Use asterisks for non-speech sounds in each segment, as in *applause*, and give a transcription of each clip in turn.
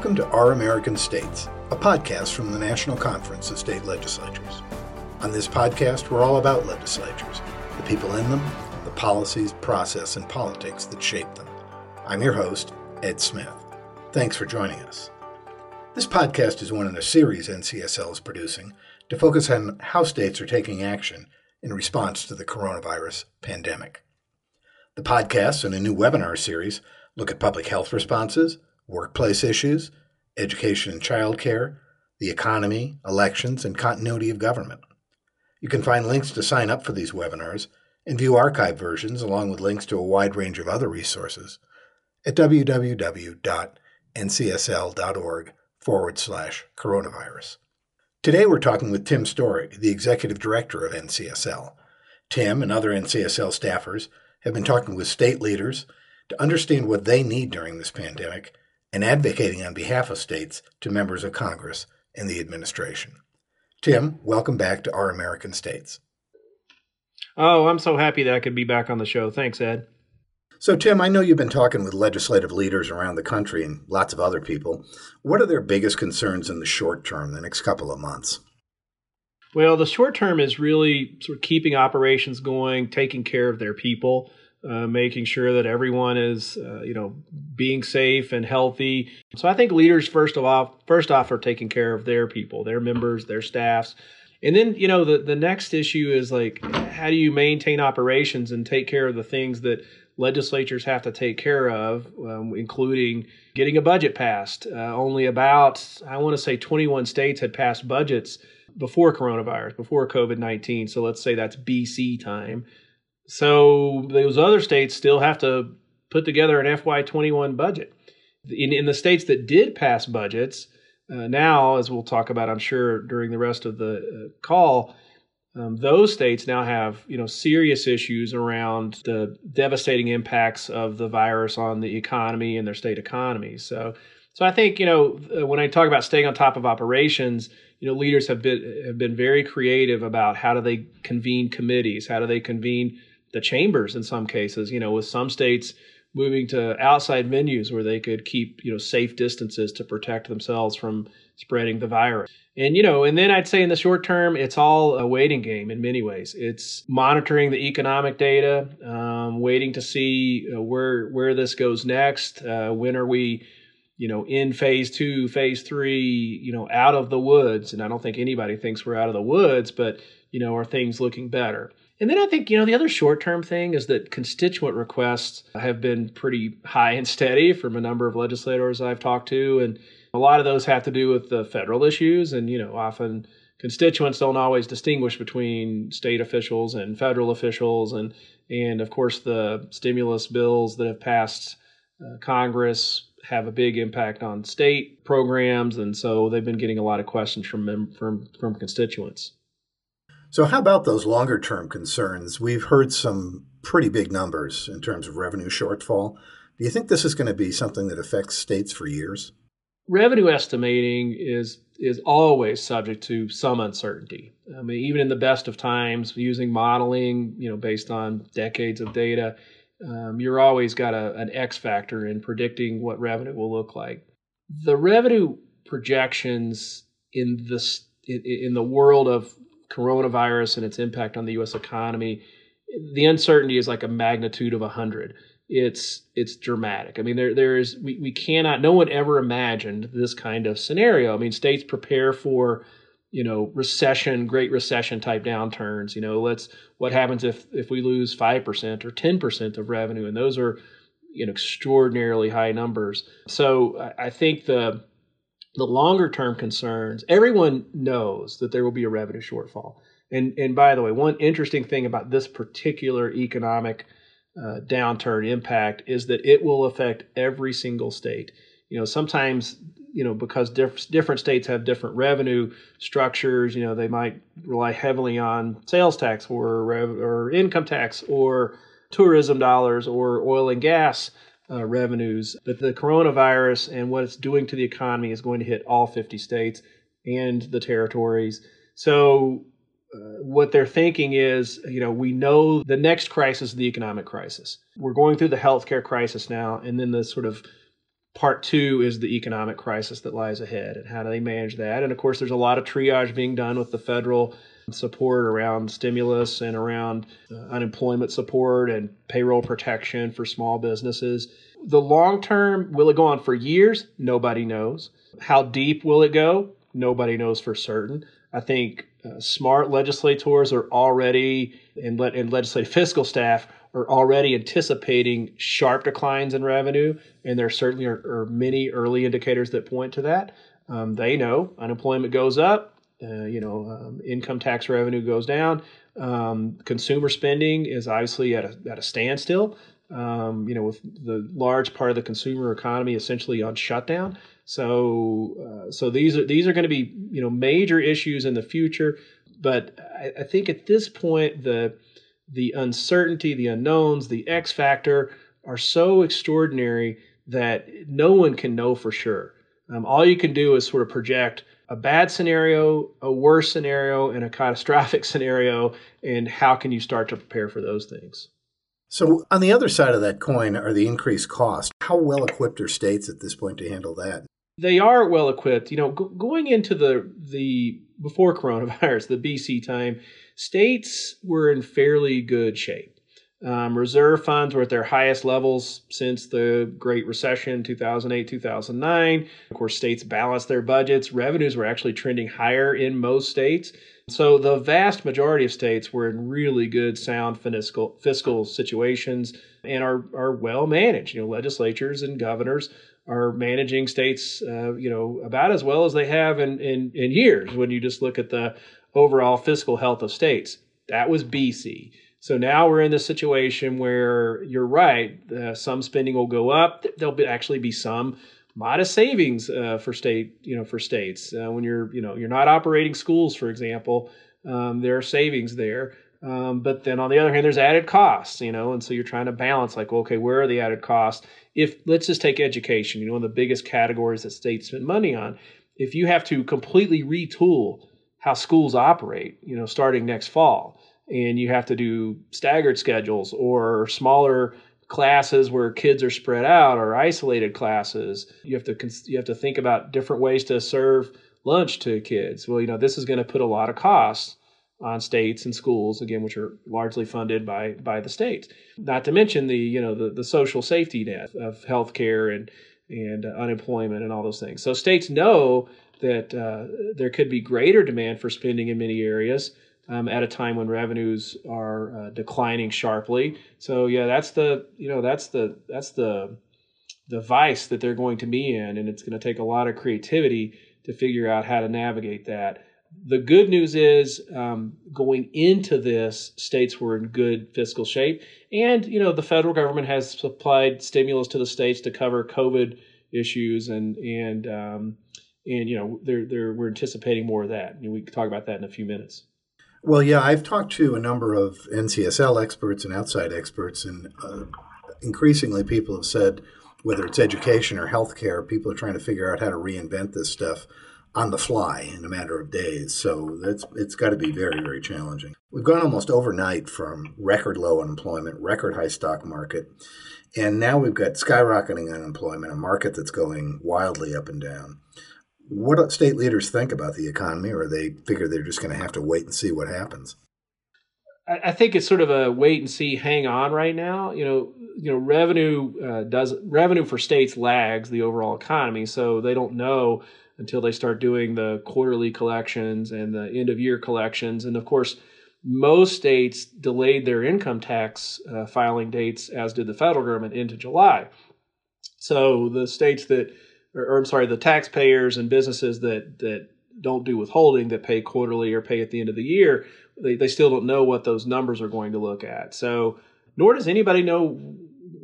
Welcome to Our American States, a podcast from the National Conference of State Legislatures. On this podcast, we're all about legislatures, the people in them, the policies, process, and politics that shape them. I'm your host, Ed Smith. Thanks for joining us. This podcast is one in a series NCSL is producing to focus on how states are taking action in response to the coronavirus pandemic. The podcasts and a new webinar series look at public health responses, workplace issues, education and childcare, the economy, elections, and continuity of government. You can find links to sign up for these webinars and view archive versions along with links to a wide range of other resources at www.ncsl.org forward slash coronavirus. Today we're talking with Tim Storey, the Executive Director of NCSL. Tim and other NCSL staffers have been talking with state leaders to understand what they need during this pandemic and advocating on behalf of states to members of Congress and the administration. Tim, welcome back to Our American States. Oh, I'm so happy that I could be back on the show. Thanks, Ed. So, Tim, I know you've been talking with legislative leaders around the country and lots of other people. What are their biggest concerns in the short term, the next couple of months? Well, the short term is really sort of keeping operations going, taking care of their people uh, making sure that everyone is, uh, you know, being safe and healthy. So I think leaders first of all, first off, are taking care of their people, their members, their staffs. And then, you know, the, the next issue is like, how do you maintain operations and take care of the things that legislatures have to take care of, um, including getting a budget passed. Uh, only about, I want to say 21 states had passed budgets before coronavirus, before COVID 19. So let's say that's BC time. So those other states still have to put together an FY21 budget. In, in the states that did pass budgets, uh, now, as we'll talk about, I'm sure, during the rest of the uh, call, um, those states now have you know serious issues around the devastating impacts of the virus on the economy and their state economies. So, so I think you know uh, when I talk about staying on top of operations, you know leaders have been have been very creative about how do they convene committees, how do they convene the chambers in some cases, you know, with some states moving to outside venues where they could keep, you know, safe distances to protect themselves from spreading the virus. And, you know, and then I'd say in the short term, it's all a waiting game in many ways. It's monitoring the economic data, um, waiting to see uh, where, where this goes next. Uh, when are we, you know, in phase two, phase three, you know, out of the woods? And I don't think anybody thinks we're out of the woods, but, you know, are things looking better? And then I think, you know, the other short term thing is that constituent requests have been pretty high and steady from a number of legislators I've talked to. And a lot of those have to do with the federal issues. And, you know, often constituents don't always distinguish between state officials and federal officials. And, and of course, the stimulus bills that have passed uh, Congress have a big impact on state programs. And so they've been getting a lot of questions from, from, from constituents. So, how about those longer term concerns? We've heard some pretty big numbers in terms of revenue shortfall. Do you think this is going to be something that affects states for years? Revenue estimating is is always subject to some uncertainty. I mean, even in the best of times, using modeling, you know, based on decades of data, um, you're always got a, an X factor in predicting what revenue will look like. The revenue projections in in, in the world of coronavirus and its impact on the U.S. economy, the uncertainty is like a magnitude of 100. It's it's dramatic. I mean, there there is we, we cannot. No one ever imagined this kind of scenario. I mean, states prepare for you know recession, Great Recession type downturns. You know, let's what happens if if we lose five percent or ten percent of revenue, and those are you know extraordinarily high numbers. So I think the the longer term concerns, everyone knows that there will be a revenue shortfall. And and by the way, one interesting thing about this particular economic uh, downturn impact is that it will affect every single state. You know, sometimes you know because diff- different states have different revenue structures. You know, they might rely heavily on sales tax or rev- or income tax or tourism dollars or oil and gas uh, revenues. But the coronavirus and what it's doing to the economy is going to hit all 50 states and the territories. So, uh, what they're thinking is, you know, we know the next crisis is the economic crisis. We're going through the healthcare crisis now, and then the sort of Part two is the economic crisis that lies ahead and how do they manage that. And of course, there's a lot of triage being done with the federal support around stimulus and around uh, unemployment support and payroll protection for small businesses. The long term, will it go on for years? Nobody knows. How deep will it go? Nobody knows for certain. I think uh, smart legislators are already, and, le- and legislative *laughs* fiscal staff are already anticipating sharp declines in revenue, and there certainly are, are many early indicators that point to that. Um, they know unemployment goes up, uh, you know, um, income tax revenue goes down. Um, consumer spending is obviously at a, at a standstill. Um, you know, with the large part of the consumer economy essentially on shutdown. So, uh, so these are these are going to be you know major issues in the future. But I, I think at this point the the uncertainty, the unknowns, the X factor are so extraordinary that no one can know for sure. Um, all you can do is sort of project a bad scenario, a worse scenario, and a catastrophic *laughs* scenario, and how can you start to prepare for those things? So, on the other side of that coin are the increased costs. How well equipped are states at this point to handle that? They are well equipped. You know, go- going into the the before coronavirus, the BC time, states were in fairly good shape. Um, reserve funds were at their highest levels since the Great Recession, 2008, 2009. Of course, states balanced their budgets. Revenues were actually trending higher in most states. So the vast majority of states were in really good, sound fiscal, fiscal situations and are, are well managed. You know, legislatures and governors are managing states, uh, you know, about as well as they have in, in, in years when you just look at the overall fiscal health of states. That was BC. So now we're in this situation where you're right. Uh, some spending will go up. There'll be, actually be some modest savings uh, for state, you know, for states. Uh, when you're, you know, you're not operating schools, for example, um, there are savings there. Um, but then on the other hand, there's added costs, you know, and so you're trying to balance like, well, okay, where are the added costs? If let's just take education, you know, one of the biggest categories that states spend money on. If you have to completely retool how schools operate, you know, starting next fall, and you have to do staggered schedules or smaller classes where kids are spread out or isolated classes. You have to you have to think about different ways to serve lunch to kids. Well you know this is going to put a lot of costs on states and schools again which are largely funded by by the states. Not to mention the you know the, the social safety net of health care and and uh, unemployment and all those things. So states know that uh, there could be greater demand for spending in many areas um, at a time when revenues are uh, declining sharply. So yeah, that's the you know that's the that's the the vice that they're going to be in, and it's going to take a lot of creativity to figure out how to navigate that. The good news is, um, going into this, states were in good fiscal shape, and you know the federal government has supplied stimulus to the states to cover COVID issues, and and um, and you know they're, they're, we're anticipating more of that. And we can talk about that in a few minutes. Well, yeah, I've talked to a number of NCSL experts and outside experts, and uh, increasingly people have said whether it's education or healthcare, people are trying to figure out how to reinvent this stuff on the fly in a matter of days. So that's it's got to be very very challenging. We've gone almost overnight from record low unemployment, record high stock market, and now we've got skyrocketing unemployment, a market that's going wildly up and down what do state leaders think about the economy, or they figure they're just going to have to wait and see what happens? I think it's sort of a wait and see, hang on right now. You know, you know, revenue uh, does revenue for states lags the overall economy, so they don't know until they start doing the quarterly collections and the end of year collections. And of course, most states delayed their income tax uh, filing dates, as did the federal government, into July. So the states that or, or I'm sorry, the taxpayers and businesses that that don't do withholding that pay quarterly or pay at the end of the year, they, they still don't know what those numbers are going to look at. So, nor does anybody know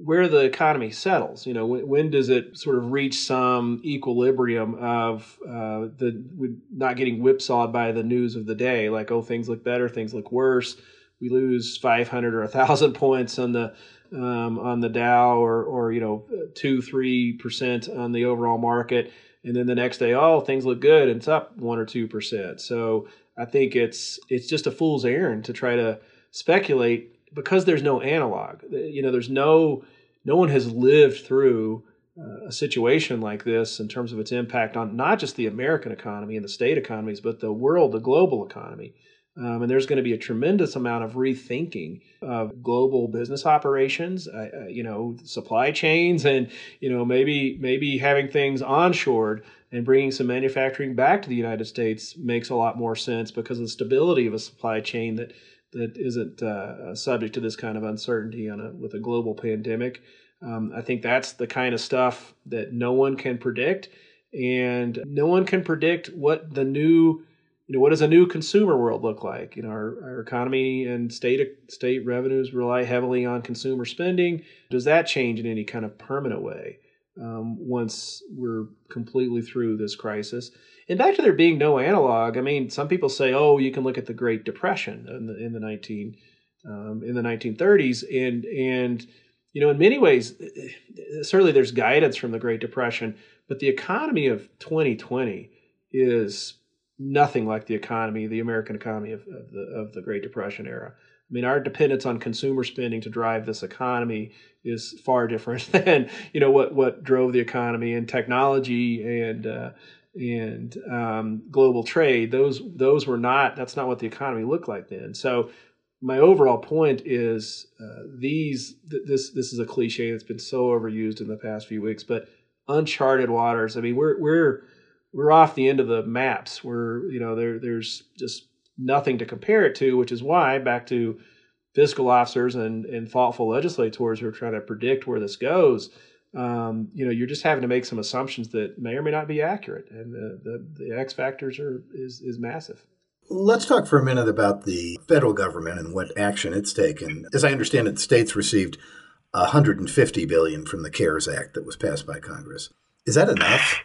where the economy settles. You know, when, when does it sort of reach some equilibrium of uh, the not getting whipsawed by the news of the day, like oh things look better, things look worse. We lose 500 or 1,000 *laughs* points on the um, on the Dow or, or you know two three percent on the overall market, and then the next day, oh things look good, and it's up one or two percent. So I think it's it's just a fool's errand to try to speculate because there's no analog. You know, there's no no one has lived through uh, a situation like this in terms of its impact on not just the American economy and the state economies, but the world, the global economy. Um, and there's going to be a tremendous amount of rethinking of global business operations, uh, uh, you know, supply chains, and you know maybe maybe having things onshored and bringing some manufacturing back to the United States makes a lot more sense because of the stability of a supply chain that that isn't uh, subject to this kind of uncertainty on a, with a global pandemic. Um, I think that's the kind of stuff that no one can predict, and no one can predict what the new you know, what does a new consumer world look like? You know, our, our economy and state state revenues rely heavily on consumer spending. Does that change in any kind of permanent way um, once we're completely through this crisis? And back to there being no analog. I mean, some people say, oh, you can look at the Great Depression in the in the nineteen um, in the nineteen thirties, and and you know, in many ways, certainly there's guidance from the Great Depression, but the economy of 2020 is nothing like the economy, the American economy of, of, the of the Great Depression era. I mean, our dependence on consumer spending to drive this economy is far different *laughs* than you know what what drove the economy and technology and uh, and um, global trade. Those those were not. That's not what the economy looked like then. So my overall point is uh, these th- this this is a cliche that's been so overused in the past few weeks, but uncharted waters. I mean, we're we're we're off the end of the maps. We're you know there there's just nothing to compare it to, which is why back to fiscal officers and and thoughtful legislators who are trying to predict where this goes. Um, you know, you're just having to make some assumptions that may or may not be accurate, and the the, the X factors are is is massive. Let's talk for a minute about the federal government and what action it's taken. As I understand it, states received 150 billion from the CARES Act that was passed by Congress. Is that enough?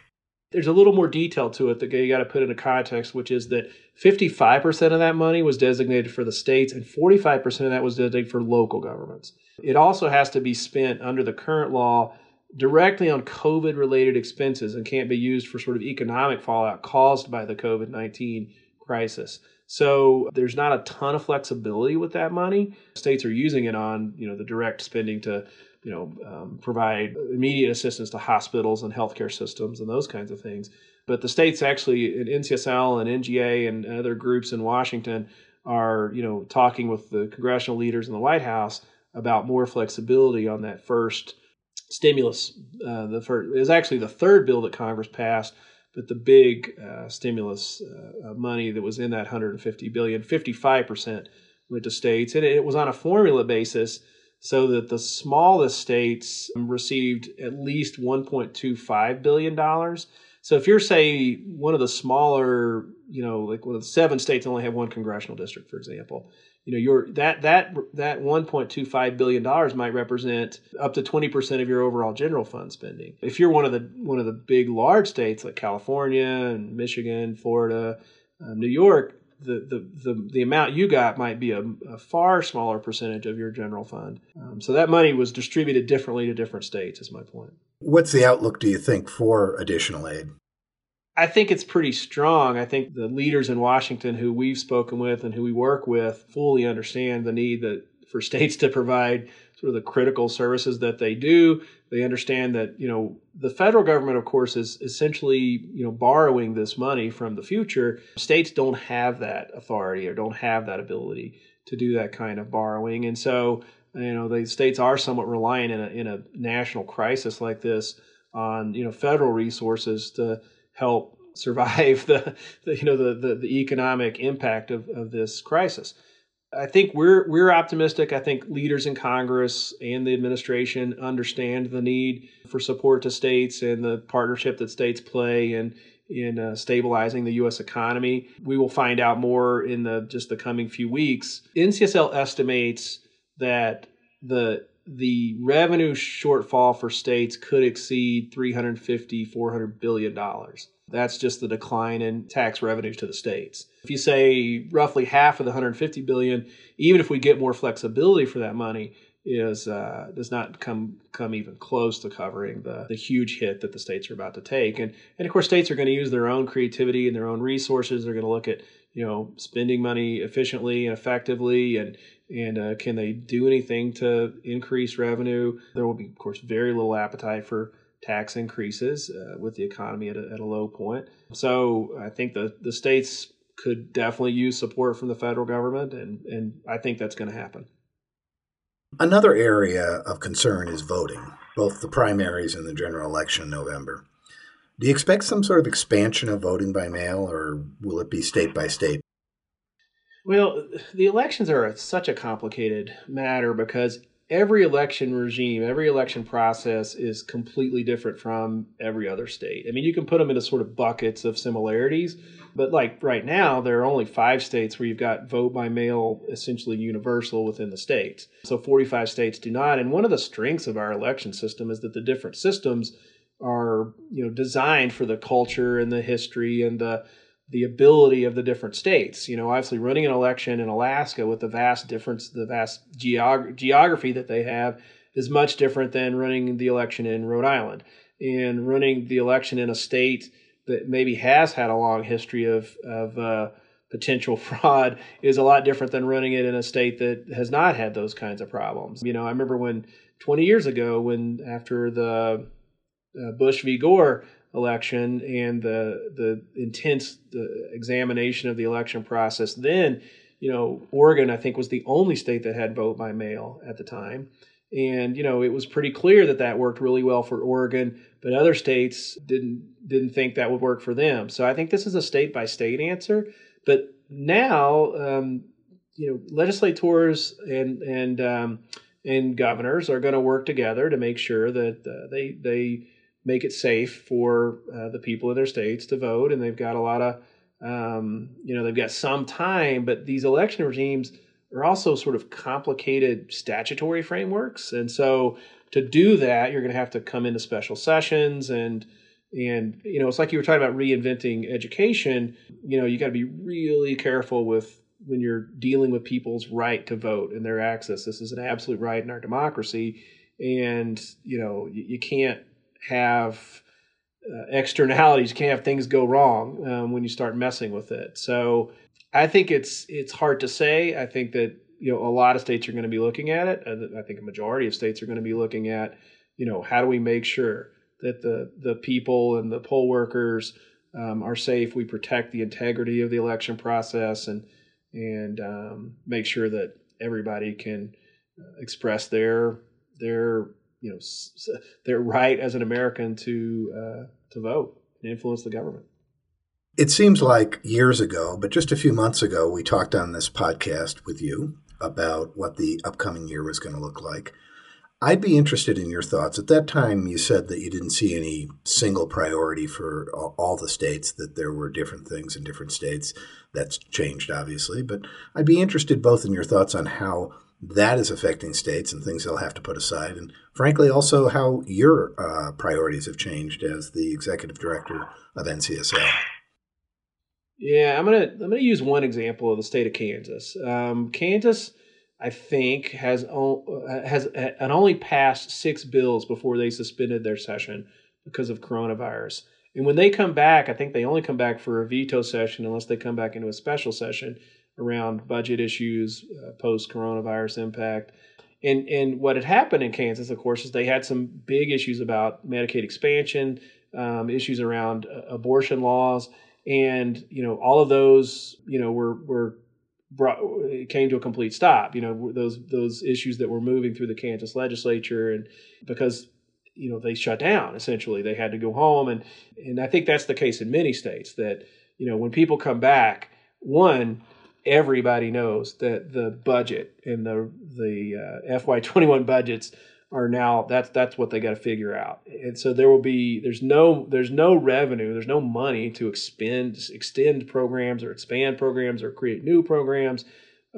There's a little more detail to it that you got to put into context, which is that 55% of that money was designated for the states and 45% of that was designated for local governments. It also has to be spent under the current law directly on COVID related expenses and can't be used for sort of economic fallout caused by the COVID 19 crisis. So there's not a ton of flexibility with that money. States are using it on, you know, the direct spending to you know, um, provide immediate assistance to hospitals and healthcare systems and those kinds of things. But the states actually, in NCSL and NGA and other groups in Washington, are you know talking with the congressional leaders in the White House about more flexibility on that first stimulus. Uh, the first is actually the third bill that Congress passed, but the big uh, stimulus uh, uh money that was in that 150 billion, 55 percent went to states, and it was on a formula basis so that the smallest states received at least $1.25 billion. So if you're, say, one of the smaller, you know, like one of the seven states only have one congressional district, for example, you know, your that that that 1.25 billion dollars might represent up to 20% of your overall general fund spending. If you're one of the one of the big large states like California and Michigan, Florida, uh, New York, the, the, the, the amount you got might be a, a far smaller percentage of your general fund. Um, so that money was distributed differently to different states, is my point. What's the outlook, do you think, for additional aid? I think it's pretty strong. I think the leaders in Washington who we've spoken with and who we work with fully understand the need that for states to provide sort of the critical services that they do. They understand that you know the federal government, of course, is essentially you know borrowing this money from the future. States don't have that authority or don't have that ability to do that kind of borrowing, and so you know the states are somewhat reliant in a in a national crisis like this on you know federal resources to help *laughs* survive the, the you know the, the, the economic impact of, of this crisis. I think we're we're optimistic. I think leaders in Congress and the administration understand the need for support to states and the partnership that states play in in uh, stabilizing the U.S. economy. We will find out more in the just the coming few weeks. NCSL estimates that the the revenue shortfall for states could exceed 350 400 billion dollars that's just the decline in tax revenues to the states. If you say roughly half of the 150 billion, even if we get more flexibility for that money, is uh, does not come come even close to covering the the huge hit that the states are about to take. And and of course, states are going to use their own creativity and their own resources. They're going to look at you know spending money efficiently and effectively and and uh, can they do anything to increase revenue there will be of course very little appetite for tax increases uh, with the economy at a, at a low point. So I think the, the states could definitely use support from the federal government, and, and I think that's going to happen. Another area of concern is voting, both the primaries and the general election in November. Do you expect some sort of expansion of voting by mail, or will it be state by state? Well, the elections are such a complicated matter because every election regime, every election process is completely different from every other state. I mean, you can put them into sort of buckets of similarities, but like right now, there are only five states where you've got vote by mail essentially universal within the states. So 45 states do not. And one of the strengths of our election system is that the different systems are, you know, designed for the culture and the history and the the ability of the different states. You know, obviously running an election in Alaska with the vast difference, the vast geog- geography that they have is much different than running the election in Rhode Island. And running the election in a state that maybe has had a long history of, of uh, potential *laughs* fraud is a lot different than running it in a state that has not had those kinds of problems. You know, I remember when 20 years ago, when after the uh, Bush v. Gore election and the the intense the examination of the election process, then you know Oregon I think was the only state that had vote by mail at the time. And you know it was pretty clear that that worked really well for Oregon, but other states didn't didn't think that would work for them. So I think this is a state by state answer. But now, um, you know, legislators and and um, and governors are going to work together to make sure that uh, they they make it safe for uh, the people of their states to vote, and they've got a lot of um, you know they've got some time, but these election regimes are also sort of complicated statutory frameworks, and so to do that, you're going to have to come into special sessions and and you know it's like you were talking about reinventing education you know you got to be really careful with when you're dealing with people's right to vote and their access. This is an absolute right in our democracy and you know you, you can't have uh, externalities you can't have things go wrong um, when you start messing with it so i think it's it's hard to say i think that you know a lot of states are going to be looking at it i think a majority of states are going to be looking at you know how do we make sure that the the people and the poll workers um, are safe. We protect the integrity of the election process and and um, make sure that everybody can uh, express their their you know their right as an American to uh, to vote and influence the government. It seems like years ago, but just a few months ago, we talked on this podcast with you about what the upcoming year was going to look like. I'd be interested in your thoughts. At that time, you said that you didn't see any single priority for all the states, that there were different things in different states. That's changed, obviously. But I'd be interested both in your thoughts on how that is affecting states and things they'll have to put aside, and frankly, also how your uh, priorities have changed as the executive director of NCSL. Yeah, I'm gonna I'm gonna use one example of the state of Kansas. Um, Kansas I think, has has and only passed six bills before they suspended their session because of coronavirus. And when they come back, I think they only come back for a veto session unless they come back into a special session around budget issues, uh, post coronavirus impact. And and what had happened in Kansas, of course, is they had some big issues about Medicaid expansion, um, issues around uh, abortion laws, and you know all of those you know were were brought came to a complete stop. You know those those issues that were moving through the Kansas legislature, and because you know they shut down essentially, they had to go home, and and I think that's the case in many states that you know when people come back, one everybody knows that the budget and the the uh, FY21 budgets are now that's that's what they got to figure out. And so there will be there's no there's no revenue there's no money to expend extend programs or expand programs or create new programs.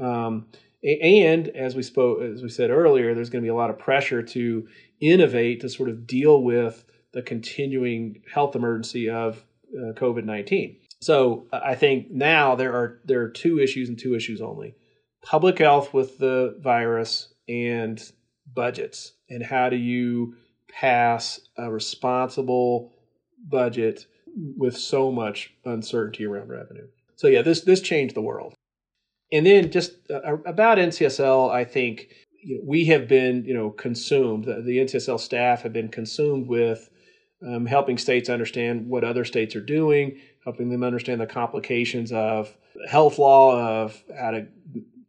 Um, and as we spoke as we said earlier there's going to be a lot of pressure to innovate to sort of deal with the continuing health emergency of uh, covid-19 so i think now there are there are two issues and two issues only public health with the virus and budgets and how do you pass a responsible budget with so much uncertainty around revenue. So yeah, this this changed the world. And then just uh, about NCSL, I think you know, we have been you know consumed. The, the NCSL staff have been consumed with um, helping states understand what other states are doing, helping them understand the complications of health law, of how to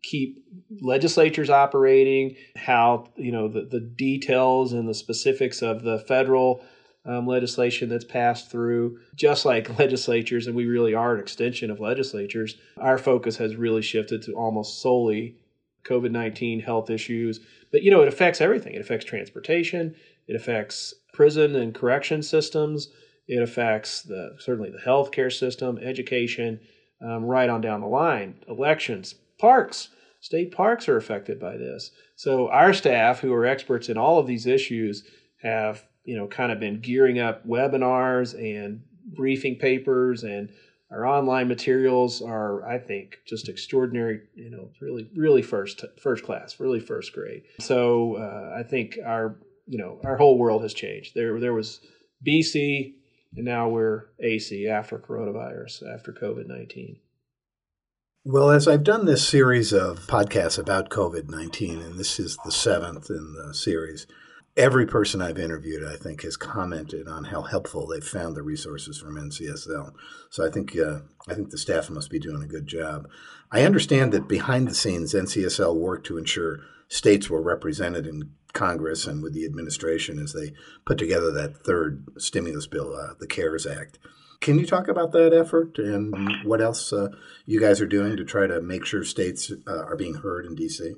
keep legislatures operating, how you know the, the details and the specifics of the federal um, legislation that's passed through. Just like *laughs* legislatures, and we really are an extension of legislatures, our focus has really shifted to almost solely COVID 19 health issues. But, you know, it affects everything. It affects transportation, it affects prison and correction systems, it affects the, certainly the healthcare system, education, um, right on down the line, elections, parks. State parks are affected by this. So, our staff, who are experts in all of these issues, have you know kind of been gearing up webinars and briefing papers and our online materials are i think just extraordinary you know really really first first class really first grade so uh, i think our you know our whole world has changed there there was bc and now we're ac after coronavirus after covid-19 well, as I've done this series of podcasts about COVID 19, and this is the seventh in the series, every person I've interviewed, I think, has commented on how helpful they've found the resources from NCSL. So I think uh, I think the staff must be doing a good job. I understand that behind the scenes, NCSL worked to ensure states were represented in Congress and with the administration as they put together that third stimulus bill, uh, the CARES Act. Can you talk about that effort and what else uh, you guys are doing to try to make sure states uh, are being heard in D.C.?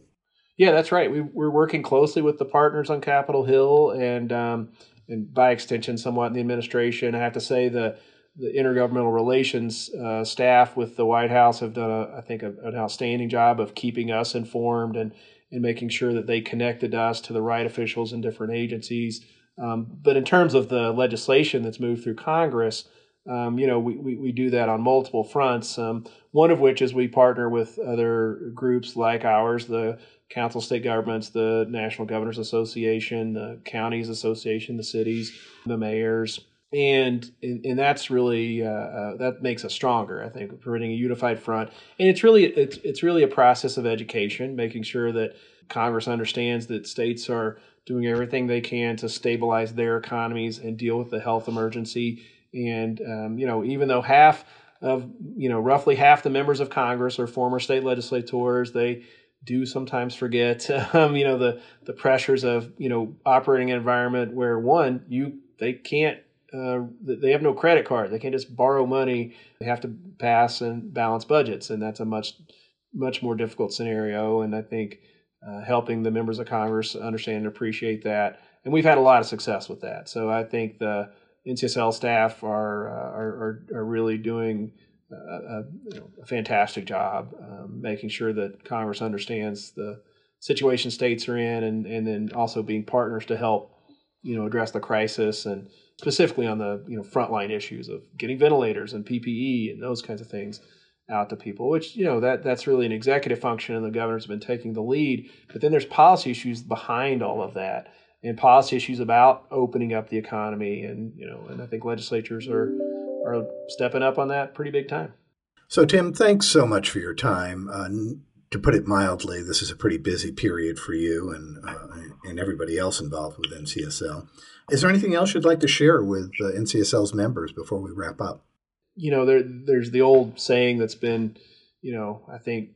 Yeah, that's right. We, we're working closely with the partners on Capitol Hill and um, and by extension, somewhat in the administration. I have to say the the intergovernmental relations uh, staff with the White House have done, a, I think, a, an outstanding job of keeping us informed and and making sure that they connected us to the right officials in different agencies. Um, but in terms of the legislation that's moved through Congress, um, you know, we, we, we, do that on multiple fronts. Um, one of which is we partner with other groups like ours, the Council of State Governments, the National Governors Association, the Counties Association, the cities, the mayors, and and, that's really uh, uh, that makes us stronger. I think providing a unified front, and it's really it's it's really a process of education, making sure that Congress understands that states are doing everything they can to stabilize their economies and deal with the health emergency. And um, you know, even though half of you know roughly half the members of Congress are former state legislators, they do sometimes forget *laughs* um, you know the the pressures of you know operating an environment where one you they can't uh, they have no credit card. They can't just borrow money. They have to pass and balance budgets and that's a much much more difficult scenario and I think uh, helping the members of Congress understand and appreciate that. And we've had a lot of success with that. So I think the NCSL staff are uh, are, are really doing a, you know, a fantastic job um, making sure that Congress understands the situation states are in, and and then also being partners to help you know address the crisis and specifically on the you know frontline issues of getting ventilators and PPE and those kinds of things out to people, which you know that that's really an executive function, and the governor's been taking the lead. But then there's policy issues behind all of that, and policy issues about opening up the economy, and you know, and I think legislatures are are stepping up on that pretty big time. So, Tim, thanks so much for your time. Uh, to put it mildly, this is a pretty busy period for you and uh, and everybody else involved with NCSL. Is there anything else you'd like to share with uh, NCSL's members before we wrap up? You know, there, there's the old saying that's been, you know, I think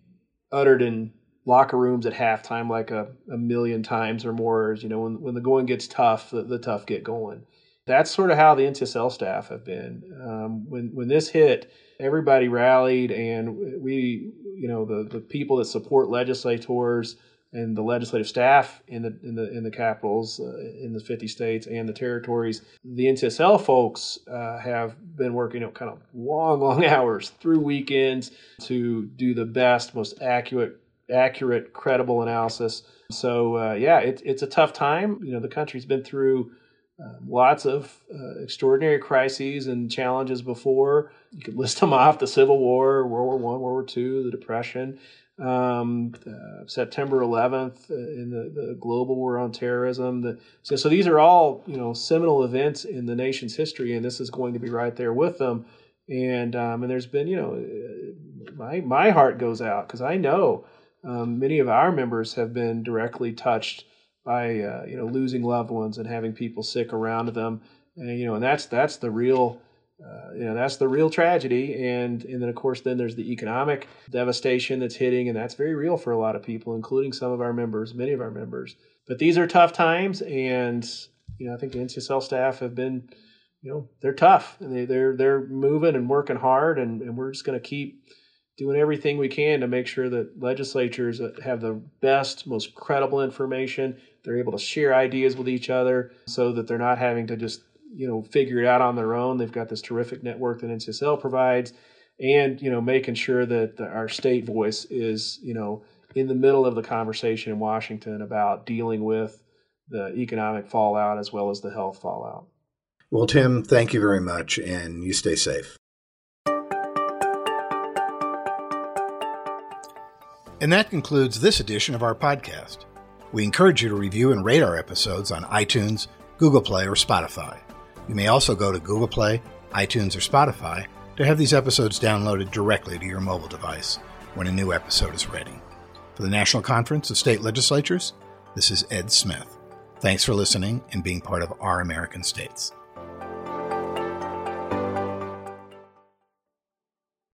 uttered in locker rooms at halftime like a, a million times or more. Is, you know, when, when the going gets tough, the, the tough get going that's sort of how the NCSL staff have been. Um, when when this hit, everybody rallied, and we, you know, the the people that support legislators and the legislative staff in the in the in the capitals uh, in the 50 states and the territories the NCSL folks uh, have been working you know, kind of long *laughs* long hours through weekends to do the best most accurate accurate credible analysis. So uh, yeah it, it's a tough time. You know the country's been through um, lots of uh, extraordinary crises and challenges before. You could list *laughs* them off: the Civil War, World War One, World War Two, the Depression, um, uh, September 11th, uh, in the, the global war on terrorism. The, so, so these are all you know seminal events in the nation's history, and this is going to be right there with them. And um, and there's been you know uh, my my heart goes out because I know um, many of our members have been directly touched by uh, you know losing loved ones and having people sick around them. And, you know, and that's that's the real. Uh, you know that's the real tragedy. And and then of course then there's the economic devastation that's hitting and that's very real for a lot of people including some of our members many of our members. But these are tough times and you know i think the ncsl staff have been you know they're tough. They, they're they're moving and working hard and, and we're just going to keep doing everything we can to make sure that legislatures have the best most credible information they're able to share ideas with each other so that they're not having to just you know figure it out on their own they've got this terrific network that ncsl provides and you know making sure that the, our state voice is you know in the middle of the conversation in washington about dealing with the economic fallout as well as the health fallout well, Tim, thank you very much, and you stay safe. And that concludes this edition of our podcast. We encourage you to review and rate our episodes on iTunes, Google Play, or Spotify. You may also go to Google Play, iTunes, or Spotify to have these episodes downloaded directly to your mobile device when a new episode is ready. For the National Conference of State Legislatures, this is Ed Smith. Thanks for listening and being part of our American states.